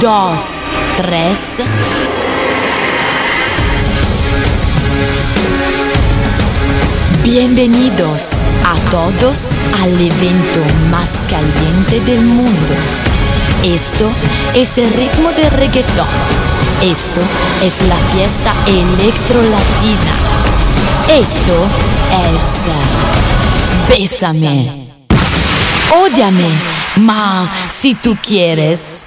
dos, tres. Bienvenidos a todos al evento más caliente del mundo. Esto es el ritmo de reggaetón. Esto es la fiesta electro latina. Esto es Bésame. Ódiame, ma si tú quieres,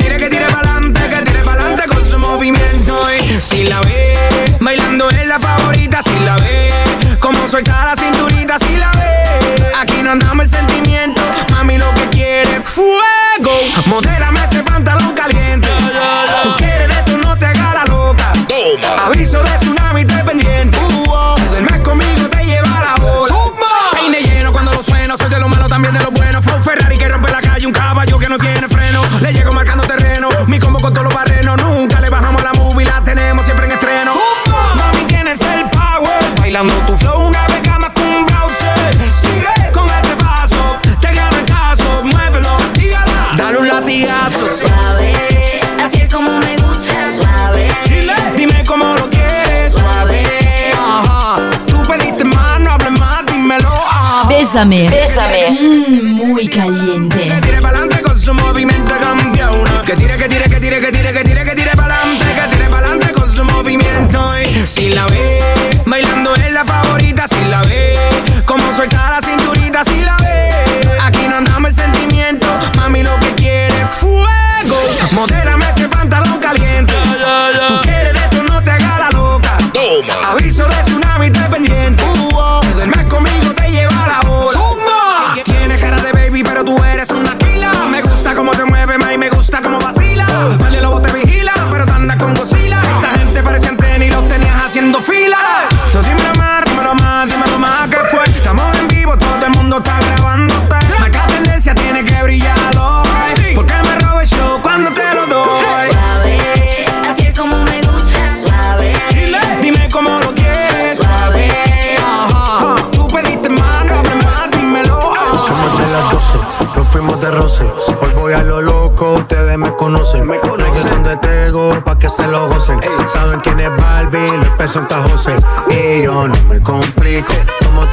si la ve bailando es la favorita, si la ve como suelta la cinturita, si la ve aquí no andamos el sentimiento, mami lo que quiere fuego. Modélame ese pantalón caliente. Tú quieres de tú no te hagas la loca. Aviso de tsunami, estoy pendiente. Duermes conmigo, Bésame. Bésame. Mm, muy caliente. Que tire pa'lante con su movimiento campeona. Que tire, que tire, que tire, que tire, que tire, que tire pa'lante. Que tire pa'lante con su movimiento. Y si la ve, bailando es la favorita. Si la ve, como suelta la.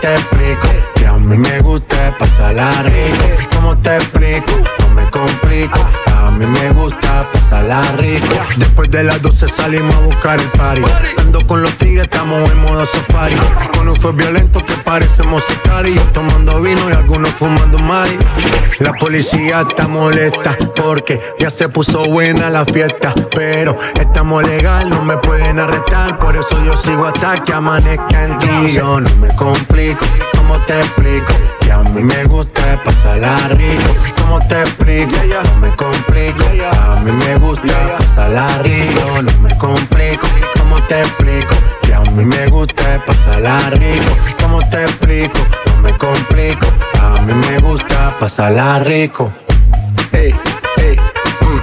Te explico? Que a mí me gusta pasarla rico. ¿Cómo te explico? No me complico. A mí me Después de las 12 salimos a buscar el party. Ando con los tigres, estamos en modo safari. Con un fue violento que parecemos sicarios. Tomando vino y algunos fumando mari. La policía está molesta porque ya se puso buena la fiesta. Pero estamos legal, no me pueden arrestar. Por eso yo sigo hasta que amanezca en ti. Yo no me complico, ¿cómo te explico? Que a mí me gusta pasarla rico. ¿Cómo te explico? No me complico. A mí me gusta pasarla rico. No me complico. ¿Cómo te explico? Que a mí me gusta pasarla rico. ¿Cómo te explico? No me complico. A mí me gusta pasarla rico. Ey, ey, mm.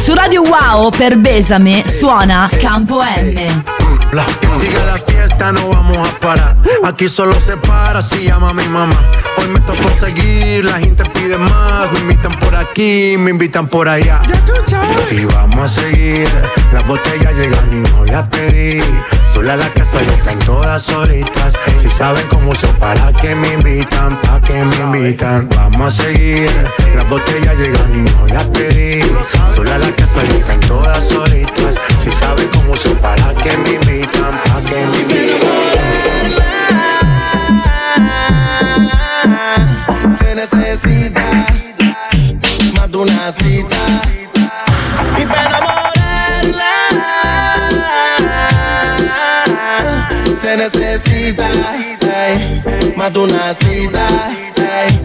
Su Radio Wow per Besame suona Campo M. La sigue la fiesta, no vamos a parar. Aquí solo se para si llama mi mamá. Hoy me tocó seguir, la gente pide más. Me invitan por aquí, me invitan por allá. Y vamos a seguir. Las botellas llegan y no las pedí. Sola la casa y están todas solitas. Si saben cómo se para que me invitan, pa' que me invitan. Vamos a seguir. Las botellas llegan y no las pedí. Sola la casa y están todas solitas. Si saben cómo se para que me invitan, pa' que me invitan. se necesita más una cita y para enamorarla se necesita ey, más una cita.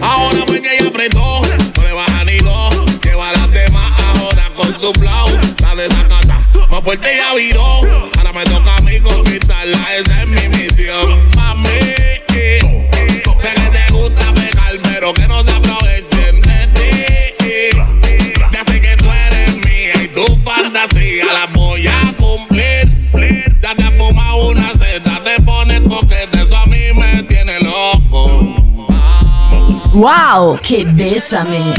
Ahora pues que ella apretó, no le baja ni dos, que va las demás a su flow, la desacata. Más fuerte ya viró. Me toca a mí conquistarla, esa es mi misión. Mami, sé que te gusta pegar, pero que no se aprovechen de ti. Ya sé que tú eres mía y tu fantasía la voy a cumplir. Ya te fumado una seta, te pones coquete, eso a mí me tiene loco. ¡Wow! ¡Qué bésame!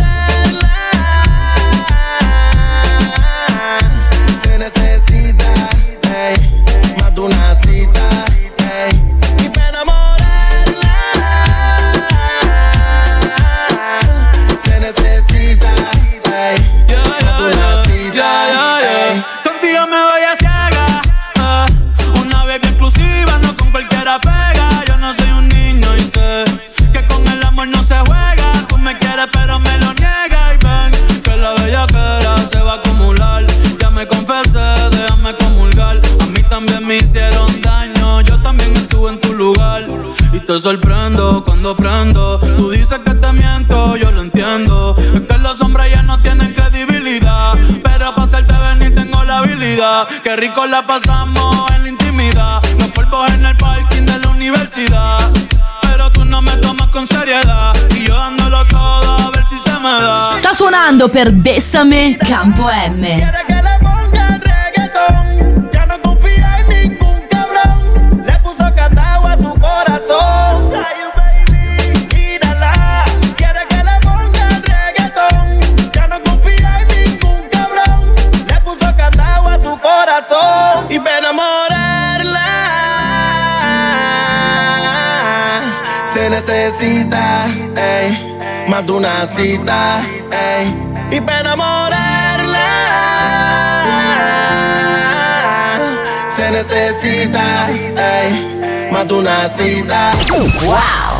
Sorprendo cuando prendo. Tú dices que te miento, yo lo entiendo. Es que los hombres ya no tienen credibilidad. Pero para hacerte venir tengo la habilidad. Qué rico la pasamos en la intimidad. Los polvos en el parking de la universidad. Pero tú no me tomas con seriedad. Y yo dándolo todo a ver si se me da. Sta suonando per Bessame Campo M. necesita, ey, más de una cita, ey, y para enamorarla se necesita, ey, más de una cita. Wow.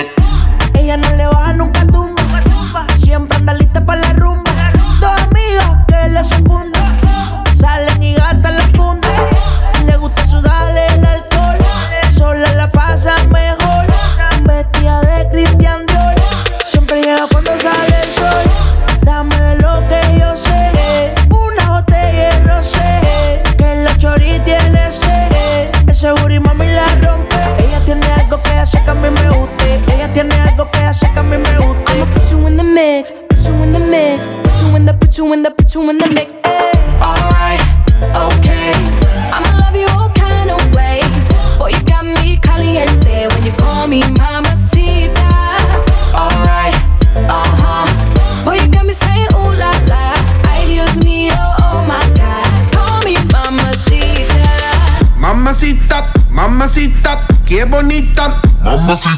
Mamacita qué bonita. Mamacita.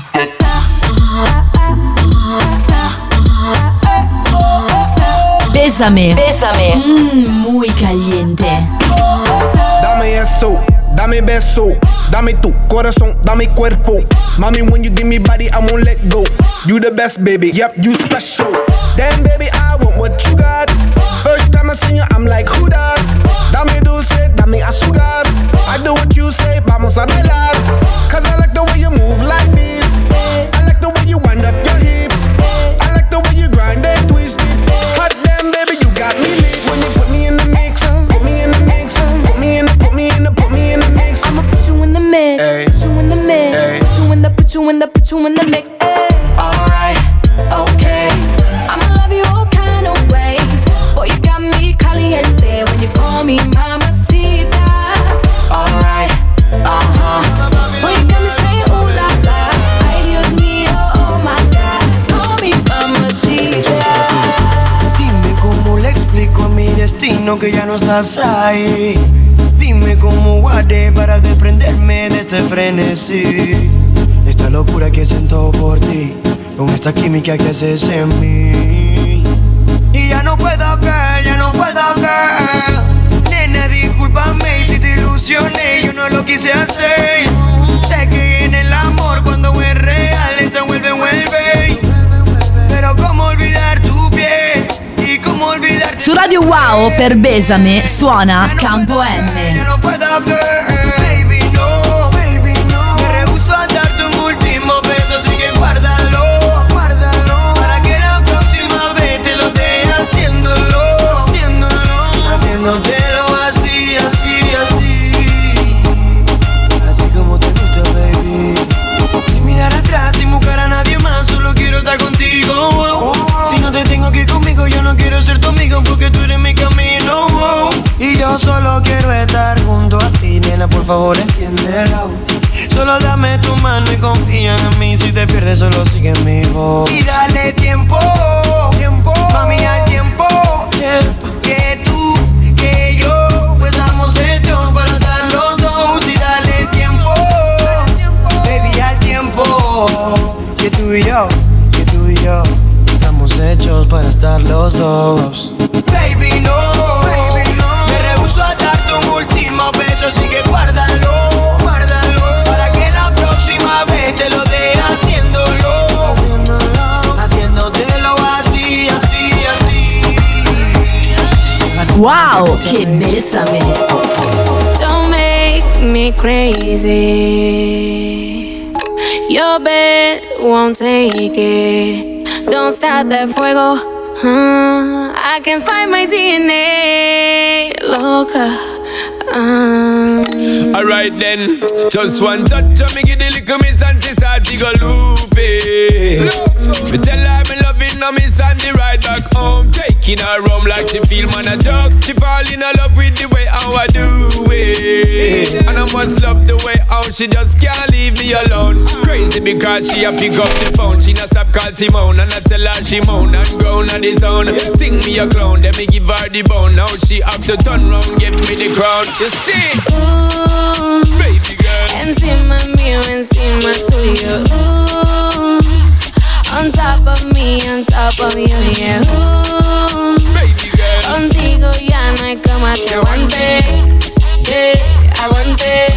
Bésame, bésame, mmm, muy caliente. Dame eso, dame beso, dame tu corazón, dame cuerpo. Mami, when you give me body, I won't let go. You the best, baby, yep, you special. Damn, baby, I want what you got. First time I see you, I'm like, who that? You in the, mix. Ay. Alright, okay. I'ma love you all kind of ways. Boy, you got me caliente when you call me mamacita. Alright, uh huh. Boy, you got me saying ooh la la. Ay, Dios mío, oh my God. Call me mamacita. Dime cómo le explico a mi destino que ya no estás ahí. Dime cómo guardé para desprenderme de este frenesí. Locura que siento por ti, con esta química que haces en mí. Y ya no puedo que, ya no puedo que. Nena, discúlpame si te ilusioné, yo no lo quise hacer. Sé que en el amor cuando es real se vuelve, vuelve. Pero cómo olvidar tu piel y cómo olvidar Su Radio Wow per Besame suona Campo M. ya no puedo que por favor, entiéndelo. Solo dame tu mano y confía en mí. Si te pierdes, solo sigue mi voz. Y dale tiempo, tiempo Mami, hay tiempo. Que tú, que yo Pues estamos hechos para estar los dos. Y dale tiempo Baby, al tiempo. Que tú y yo, que tú y yo Estamos hechos para estar los dos Wow, che Besame. Don't make me crazy. Your bed won't take it. Don't start that fuego. huh? I can find my DNA. Loca. Um, Alright then, just one touch of me give the little miss and she start to go loopy. Me tell her me loving her miss and the ride back taking her home like she feel man a joke. She fall in love with the way how I do it, and I must love the way how she just can't leave me alone. Crazy because she a pick up the phone, she not stop call moan. and I tell her she moan and groan on the sound. Think me a clown, then me give her the bone. Now she have to turn round, give me the crown. You see, ooh, baby girl. encima mío, encima tuyo. Ooh, on top of me, on top of you, yeah. Ooh, contigo ya no hay cama que aguante. Yeah, aguante.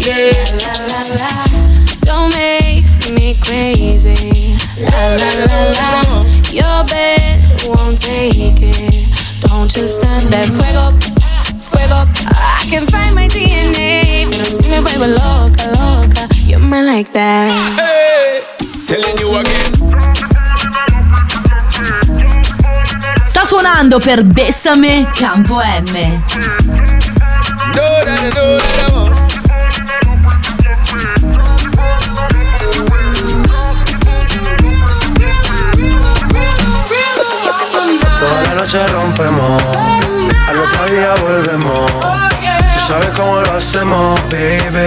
Yeah, la la la. Don't make me crazy. La la la la. Your bed won't take it. Don't just start that fuego, fuego. I can find my DNA. Pero si me vuelvo loca, loca. You're mine like that. Hey, telling you again. Sta suonando per Bessame Campo M. Toda la noche rompemos, al otro día volvemos. Tú sabes cómo lo hacemos, baby.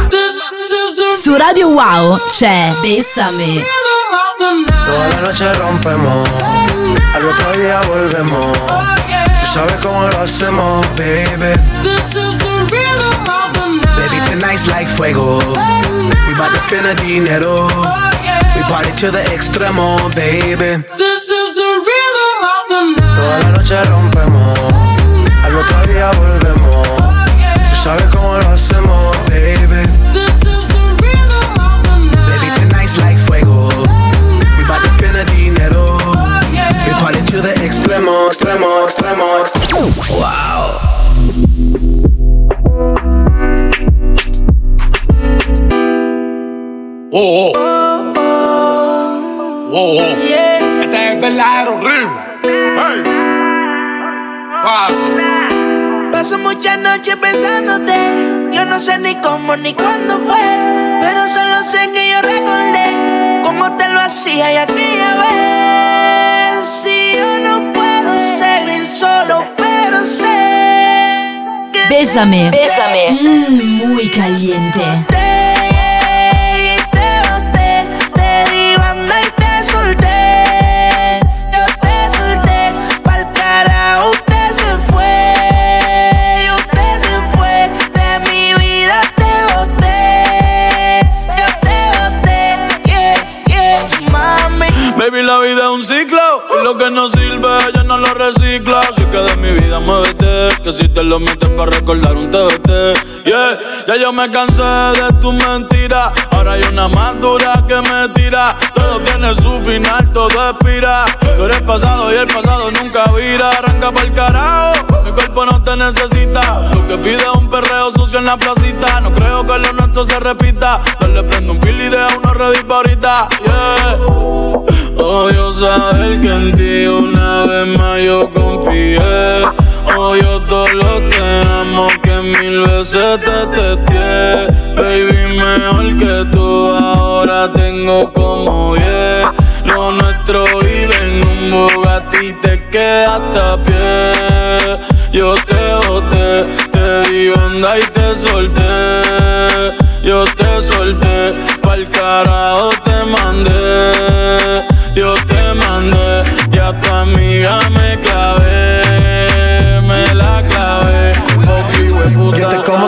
Su Radio Wow c'è Bessame. Toda la noche rompemos, al otro día volvemos. Tú sabes cómo lo hacemos, baby. Baby, tonight's like fuego. We bout to spend a dinero. We Party to the extremo, baby. This is the rhythm of the night. Toda la noche rompemos, al otro día volvemos. Tú sabes cómo lo hacemos, baby. Extremo, extremo, extremo. Wow. Oh, oh. Oh, oh. Este es verdadero ritmo. Hey. Suave. Paso muchas noches pensándote. Yo no sé ni cómo ni cuándo fue. Pero solo sé que yo recordé cómo te lo hacía y aquella vez. Si yo no seguir solo, pero sé Bésame. Bésame. Mmm, muy caliente. La vida es un ciclo. Y lo que no sirve, ya no lo recicla. Así que de mi vida muévete. Que si te lo metes para recordar un TBT. Yeah, ya yo me cansé de tu mentira. Ahora hay una más dura que me tira. Todo tiene su final, todo expira. Tú eres pasado y el pasado nunca vira. Arranca pa'l carajo. Mi cuerpo no te necesita. Lo que pide es un perreo sucio en la placita. No creo que lo nuestro se repita. Dale prendo un fil y deja uno ready pa' ahorita. Yeah. Odio saber que en ti una vez más yo confié. Odio todo lo tenemos que mil veces te testé. Baby, mejor que tú ahora tengo como diez. Lo nuestro vive en un Bugatti te quedaste a pie. Yo te boté, te di onda y te solté. Yo te solté, pa'l carajo te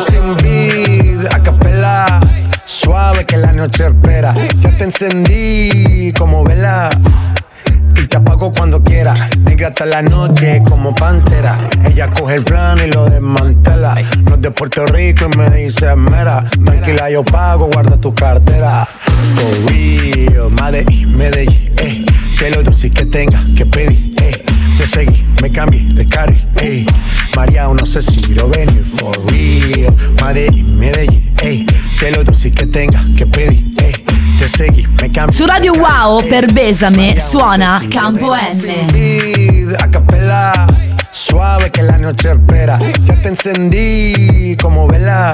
sin vid, a capela. Suave que la noche espera. Ya te encendí como vela. Y te apago cuando quiera. Negra hasta la noche como pantera. Ella coge el plano y lo desmantela. No es de Puerto Rico y me dice mera. Tranquila, yo pago, guarda tu cartera. For real, Medellín, Medellín, eh. Que lo dulce que tenga que pedir. Te seguí, me cambié de carril, eh. María, no sé si lo venir, for real. Medellín, Medellín, eh. Que lo dulce que tenga que pedir, eh. Te seguí, me cambié. Su Radio Wow per Besame suona Campo N. N. A capela, suave que la noche espera. Ya te encendí como vela.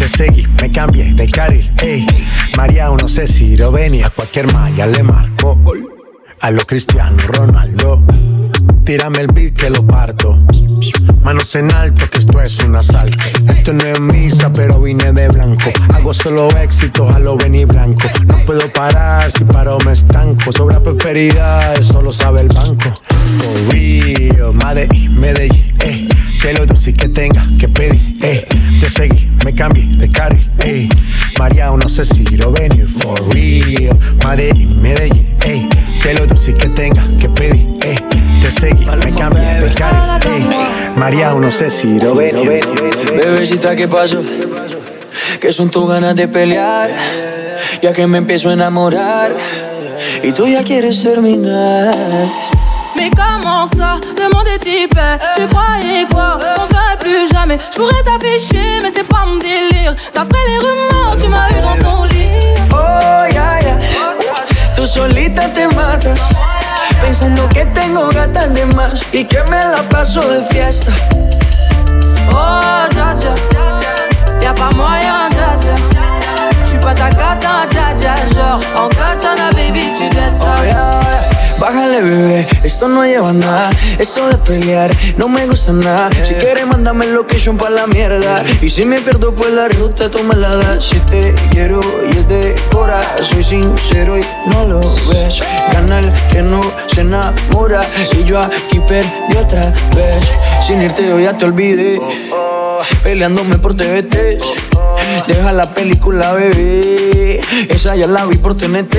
Te seguí, me cambié de carril, ey. María, no sé si lo venía. A cualquier malla le marco. A lo Cristiano Ronaldo. Tírame el beat que lo parto. Manos en alto, que esto es un asalto. Esto no es misa, pero vine de blanco. Hago solo éxito, a lo venir blanco. No puedo parar, si paro me estanco. Sobra prosperidad, eso lo sabe el banco. For real, Medellín, Medellín, eh. Que lo dulce que tenga que pedir, eh. Te seguí, me cambié de carril, eh. María, no sé si lo venir, for real. Medellín, Medellín, eh. Que lo dulce que tenga que pedir, eh. Te seguí, me cambié eh. María, no sé si lo venir. Bebecita, ¿qué pasó? Que son tus ganas de pelear, ya que me empiezo a enamorar. Y tú ya quieres terminar. Mais comment ça, vraiment des types Tu croyais quoi On se verrait plus jamais. Je pourrais t'afficher mais c'est pas mon délire. D'après les rumeurs tu m'as eu dans ton lit. Oh, ya, ya. Tú solita te matas, pensando que tengo gatas de más y que me la paso de fiesta. Oh dja dja Y'a pas moyen dja dja J'suis pas ta cata dja dja Genre en katana baby tu dettes ça Oh, ya, ya. Bájale bebé, esto no lleva nada. Esto de pelear no me gusta nada. Si quieres, mándame location pa' la mierda. Y si me pierdo, pues la ruta tú me la. Si te quiero y es de cora, soy sincero y no lo ves. Canal que no se enamora. Y yo aquí perdí otra vez. Sin irte, yo ya te olvidé. Peleándome por TVT. Deja la película, bebé. Esa ya la vi por TNT.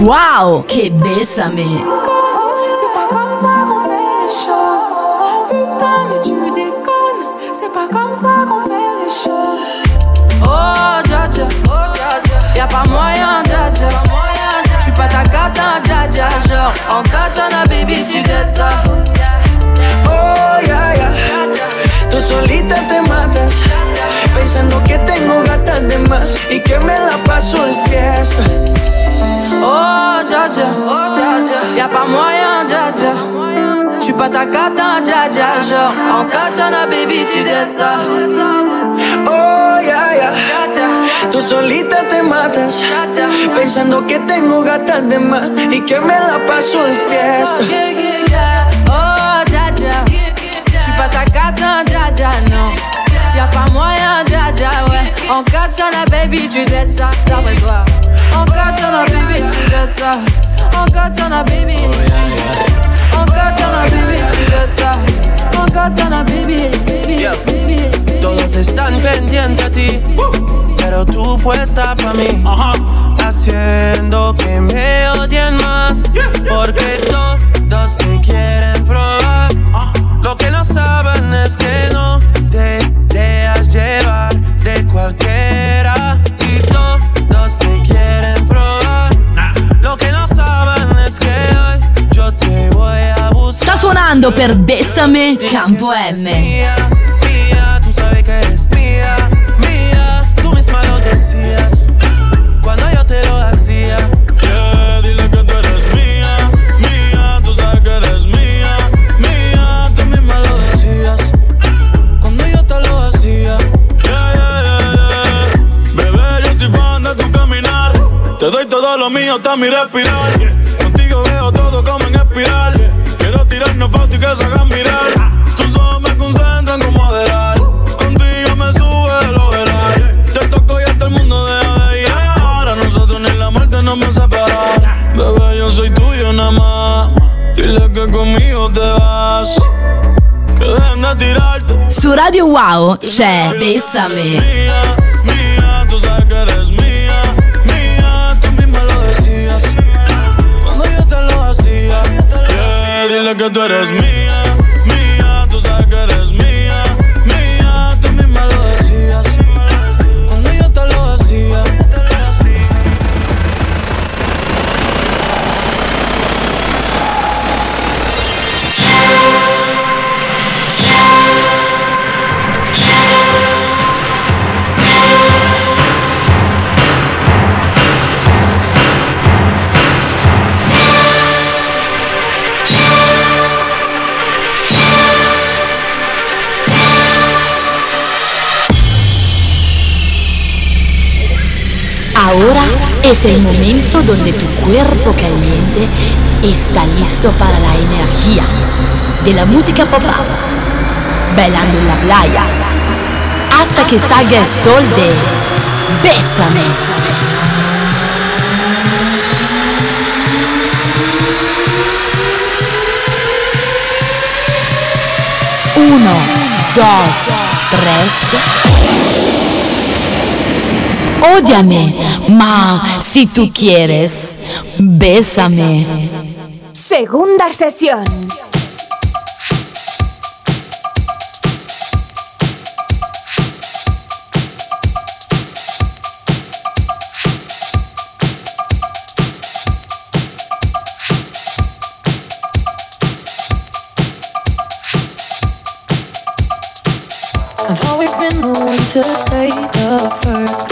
Wow, que bésame. C'est pas comme ça qu'on fait les choses. Putain, mais tu déconnes. C'est pas comme ça qu'on fait les choses. Oh, dja dja. Y'a pas moyen, dja dja. J'suis pas ta cata, dja dja. Genre, en katana, baby, tu dettes ça. Oh, ya, ya. Tú solita te matas. Pensando que tengo gatas de más y que me la paso de fiesta. Oh, dja dja. Y'a pas moyen, dja dja. J'suis pas ta cata, dja dja. Genre, en katana, baby, tu ça. Oh, ya, ya. Tú solita te matas. Pensando que tengo gatas de más y que me la paso de fiesta. Dja non. Y'a pas moyen, dja dja, ouais. En katana, baby, tu dettes ça. D'après toi. En katana, baby, tu dettes ça. En katana, baby. En katana, baby, tu dettes ça. En katana, baby, baby, baby, baby. Todos están pendientes a ti, pero tú puesta pa' mí. Haciendo que me odien más, porque todos no saben es que no te dejas llevar de cualquiera. Y todos te quieren probar. Lo que no saben es que hoy yo te voy a buscar. Sta suonando per Bessame Campo M. Mía, mía, tú sabes que eres mi respirar. Contigo veo todo como en espiral. Quiero tirarnos fotos y que se hagan mirar. Tus ojos me concentran como adelar. Contigo me sube el overall. Te toco y hasta el mundo deja de llegar. A nosotros ni la muerte nos va a separar. Bebé, yo soy tuyo nada más. Dile que conmigo te vas. Que dejen de tirarte. Su Radio Wow c'è Bessame. Que tú eres mía, Ahora es el momento donde tu cuerpo caliente está listo para la energía de la música pop house, bailando en la playa, hasta que salga el sol de Bésame. Uno, dos, tres. Ódiame, ma si tú quieres, bésame. Segunda sesión. I've always been the one to say the first goodbye. Had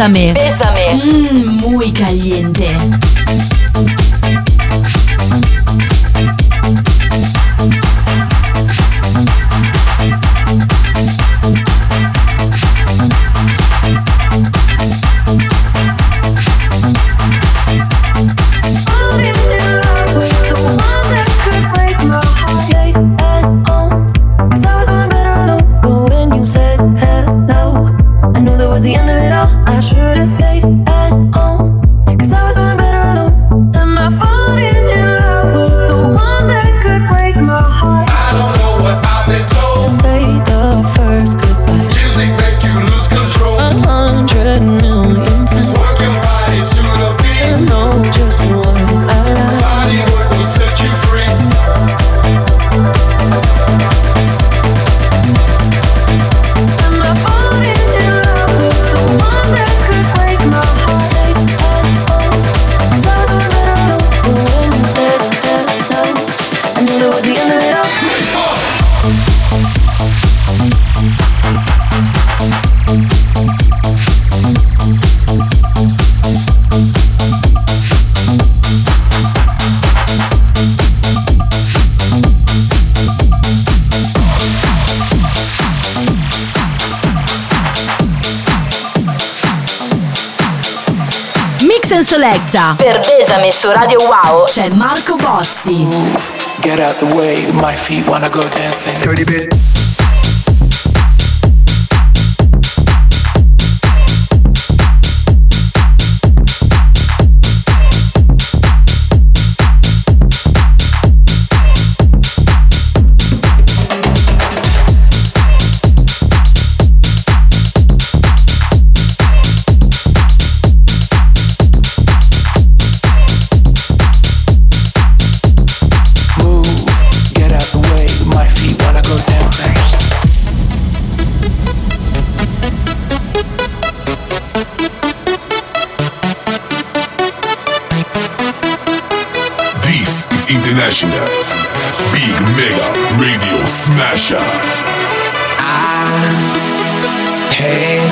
Bésame. Bésame. Mm, muy caliente. pioggia. Per Besame su Radio Wow c'è Marco Bozzi. Get out the way, my feet wanna go dancing. Dirty bit.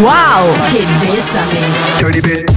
Wow, che bel sapere!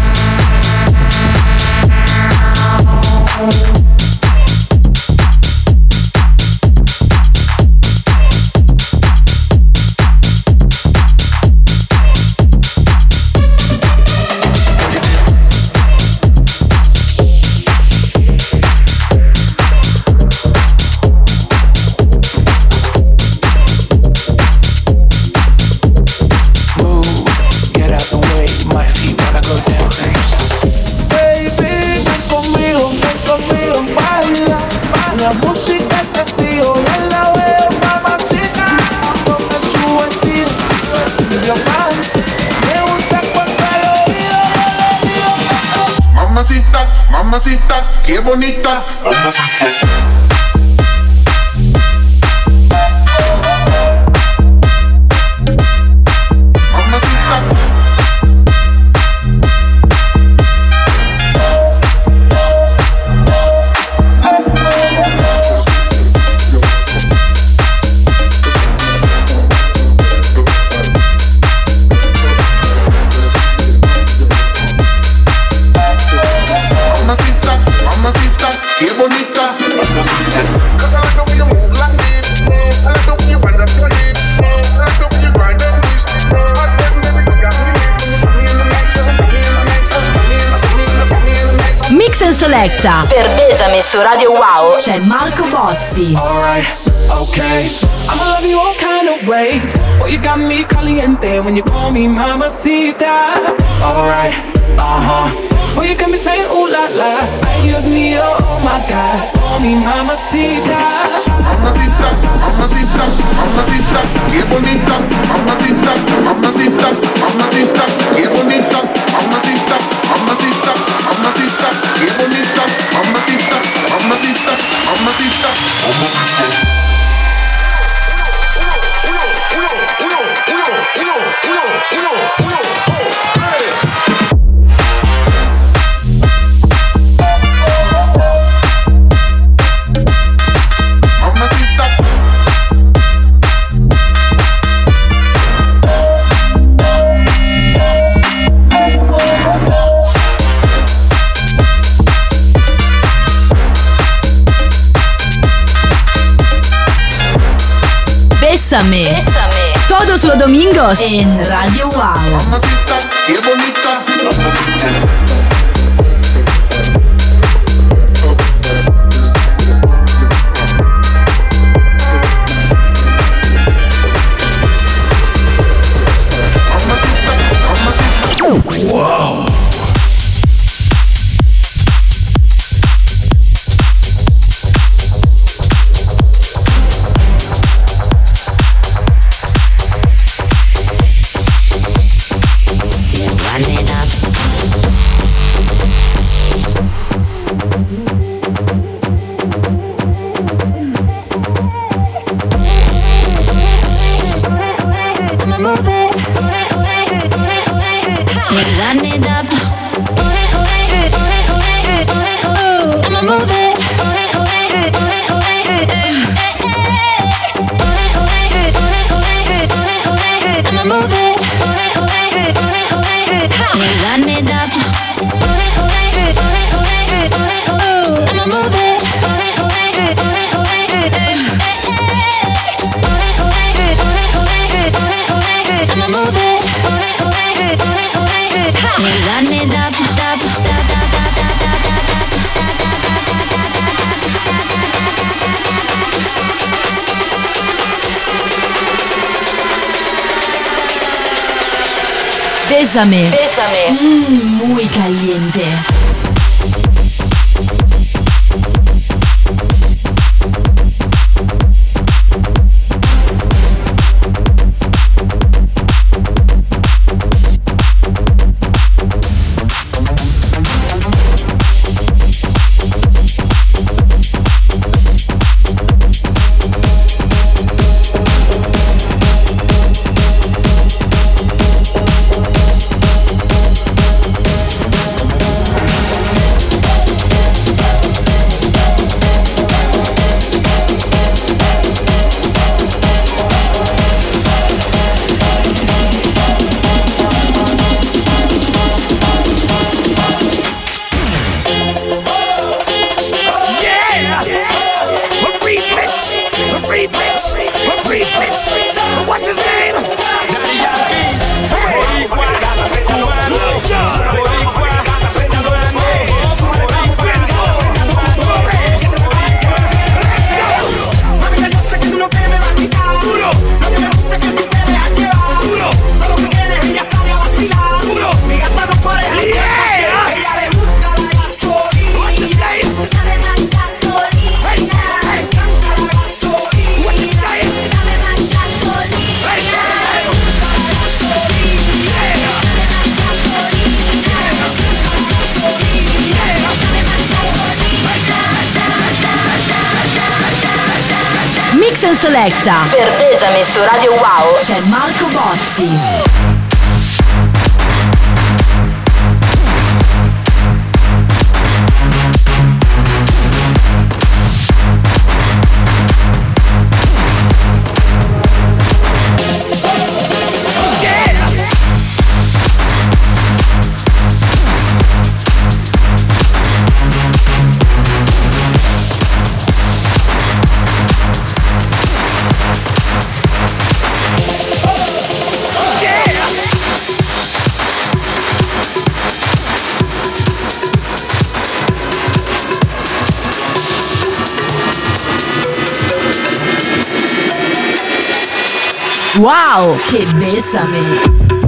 mamacita, qué bonita. Selecta. Per Besame su Radio Wow c'è Marco Bozzi. Alright, okay. I'ma love you all kind of ways. Boy, you got me caliente when you call me mamacita. Alright, uh huh. Boy, you got me saying ooh la la. Ay, Dios mío, oh my God. Call me mamacita. Mamacita, mamacita, mamacita, qué bonita, mamacita, mamacita, mamacita, qué bonita, mamacita, mamacita, mamacita, qué bonita, mamacita, mamacita, mamacita, mamacita. Uno, uno, uno, uno, uno, uno, uno, uno, uno, uno, uno. Bésame. Todos los domingos en Radio Wow. Bésame. Bésame. Mm, muy caliente. Selecta. Per Besame su Radio Wow c'è Marco Bozzi. Wow, che bésame.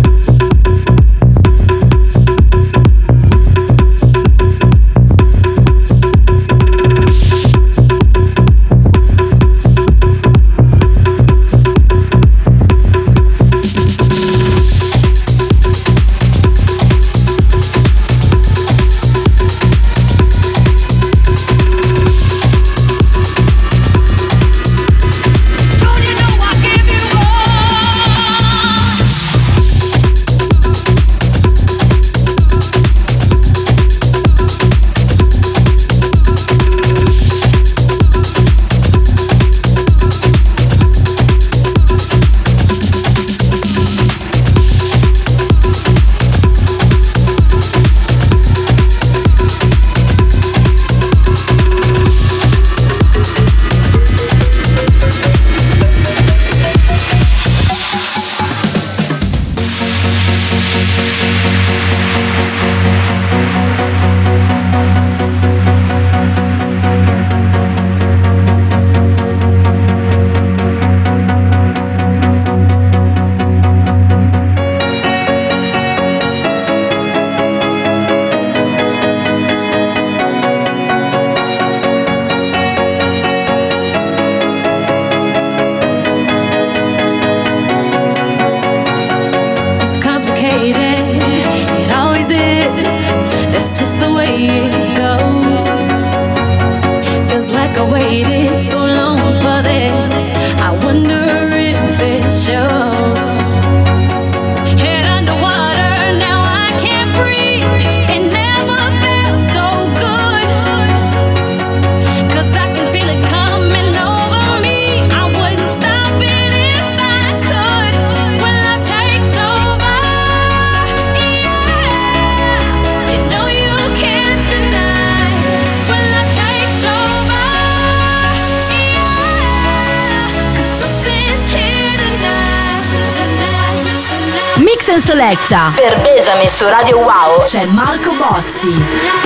Selecta. Per Besame su Radio Wow c'è Marco Bozzi.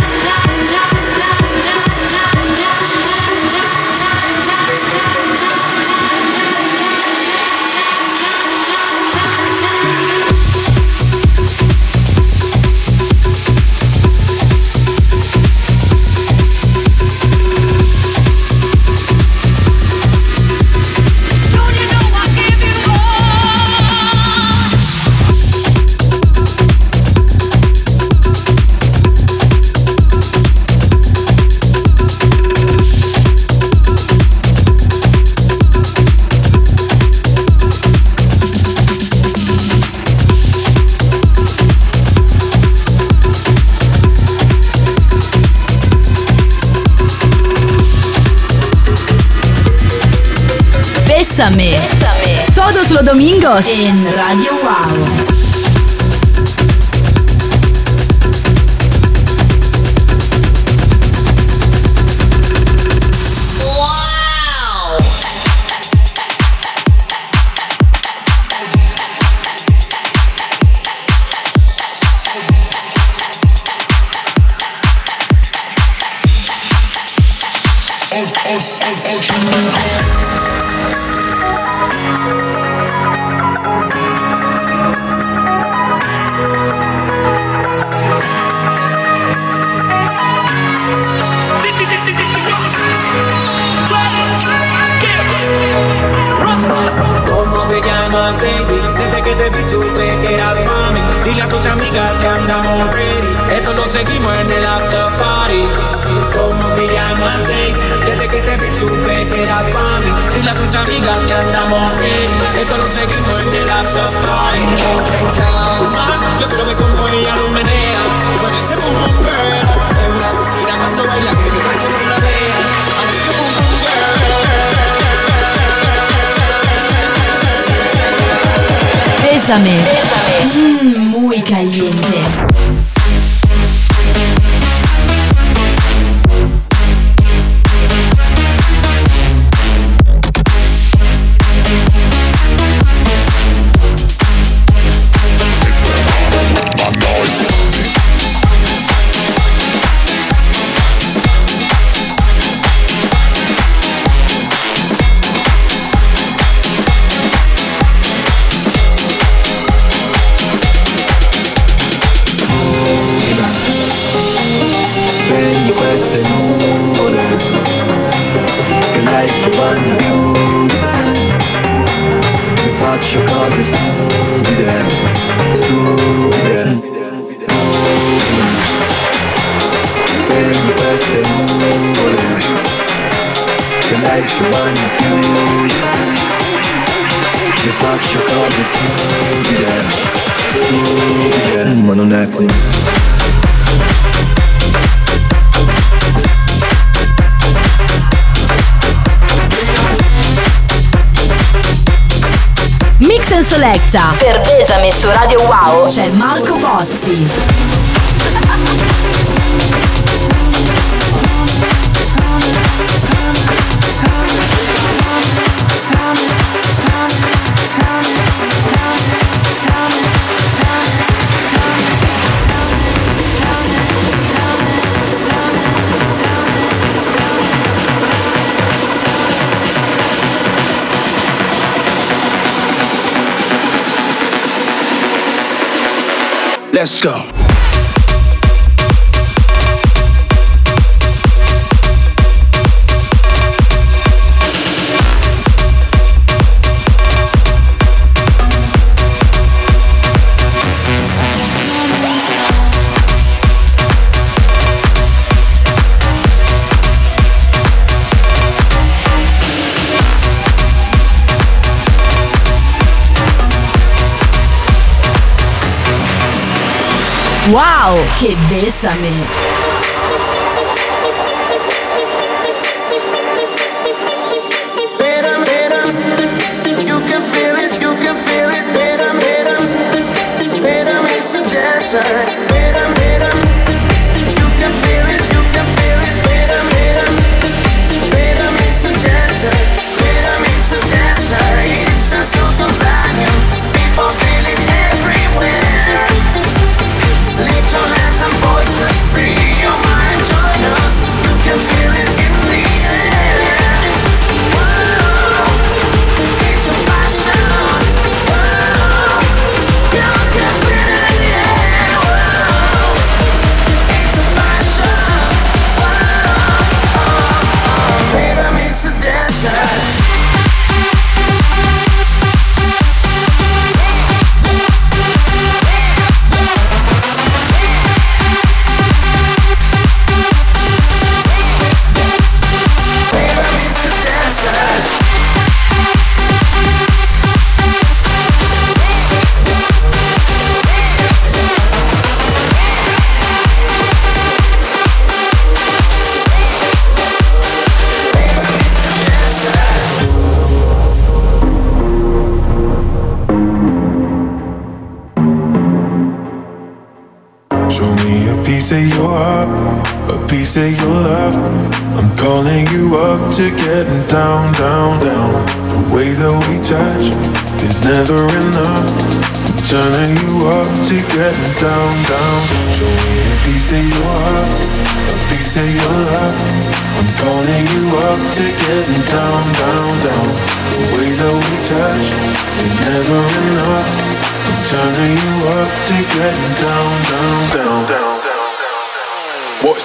Bésame. Todos los domingos en Radio Wow. Bésame. Mm, muy caliente. cose stupide. Mix and Selecta per Besame su Radio Wow c'è Marco Pozzi. Let's go. Wow, che besame!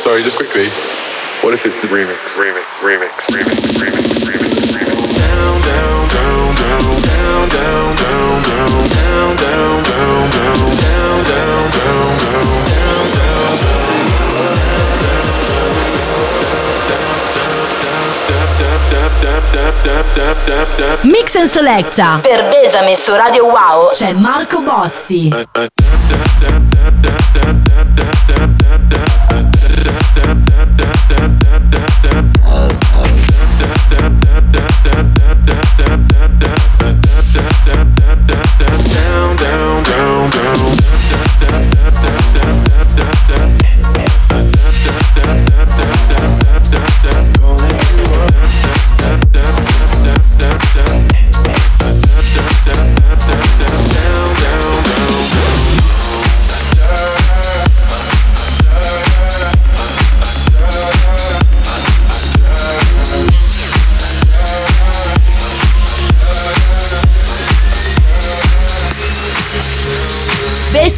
Sorry, just quickly. What if it's the remix? Remix, remix, remix, remix, remix, remix. Down, down, down, down, down, down, down, down, down, down, down, down, down, down, down, down, down, down, down. Mix and Selecta per Besame su Radio Wow c'è Marco Bozzi. Uh, uh,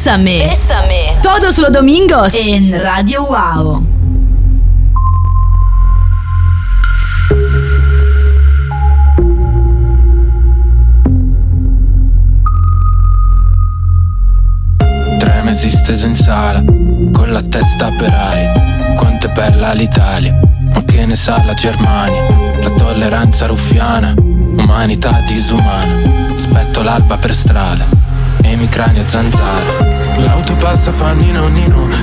Bésame. Bésame. Todos los domingos en Radio Wow. Tre mesi steso in sala, con la testa per aria. Quanto è bella l'Italia, ma che ne sa la Germania? La tolleranza ruffiana, umanità disumana. Aspetto l'alba per strada e zanzara L'auto passa fa nino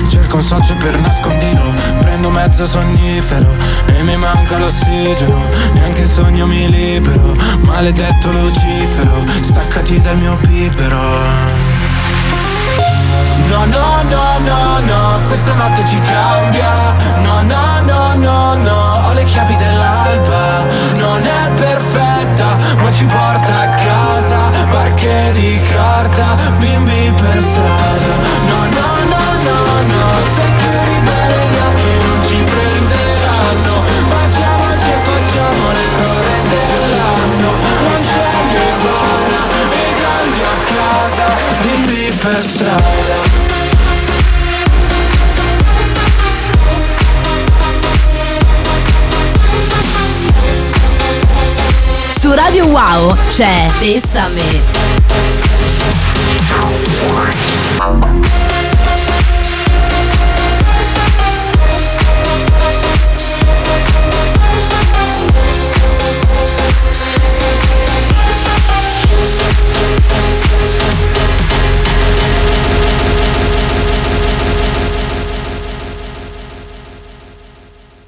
Cerco un socio per nascondino. Prendo mezzo sonnifero E mi manca l'ossigeno. Neanche il sogno mi libero. Maledetto Lucifero Staccati dal mio pipero. No, no, no, no, no, questa notte ci cambia. No, no, no, no, no, ho le chiavi dell'alba. Non è perfetta, ma ci porta a casa. Barche di carta, bimbi per strada. No, no, no, no, no, sei più ribelle gli occhi non ci prenderanno. Baciamoci e facciamo l'errore dell'anno. Non c'è nirvana, i grandi a casa, bimbi per strada. Su Radio Wow c'è Bessame.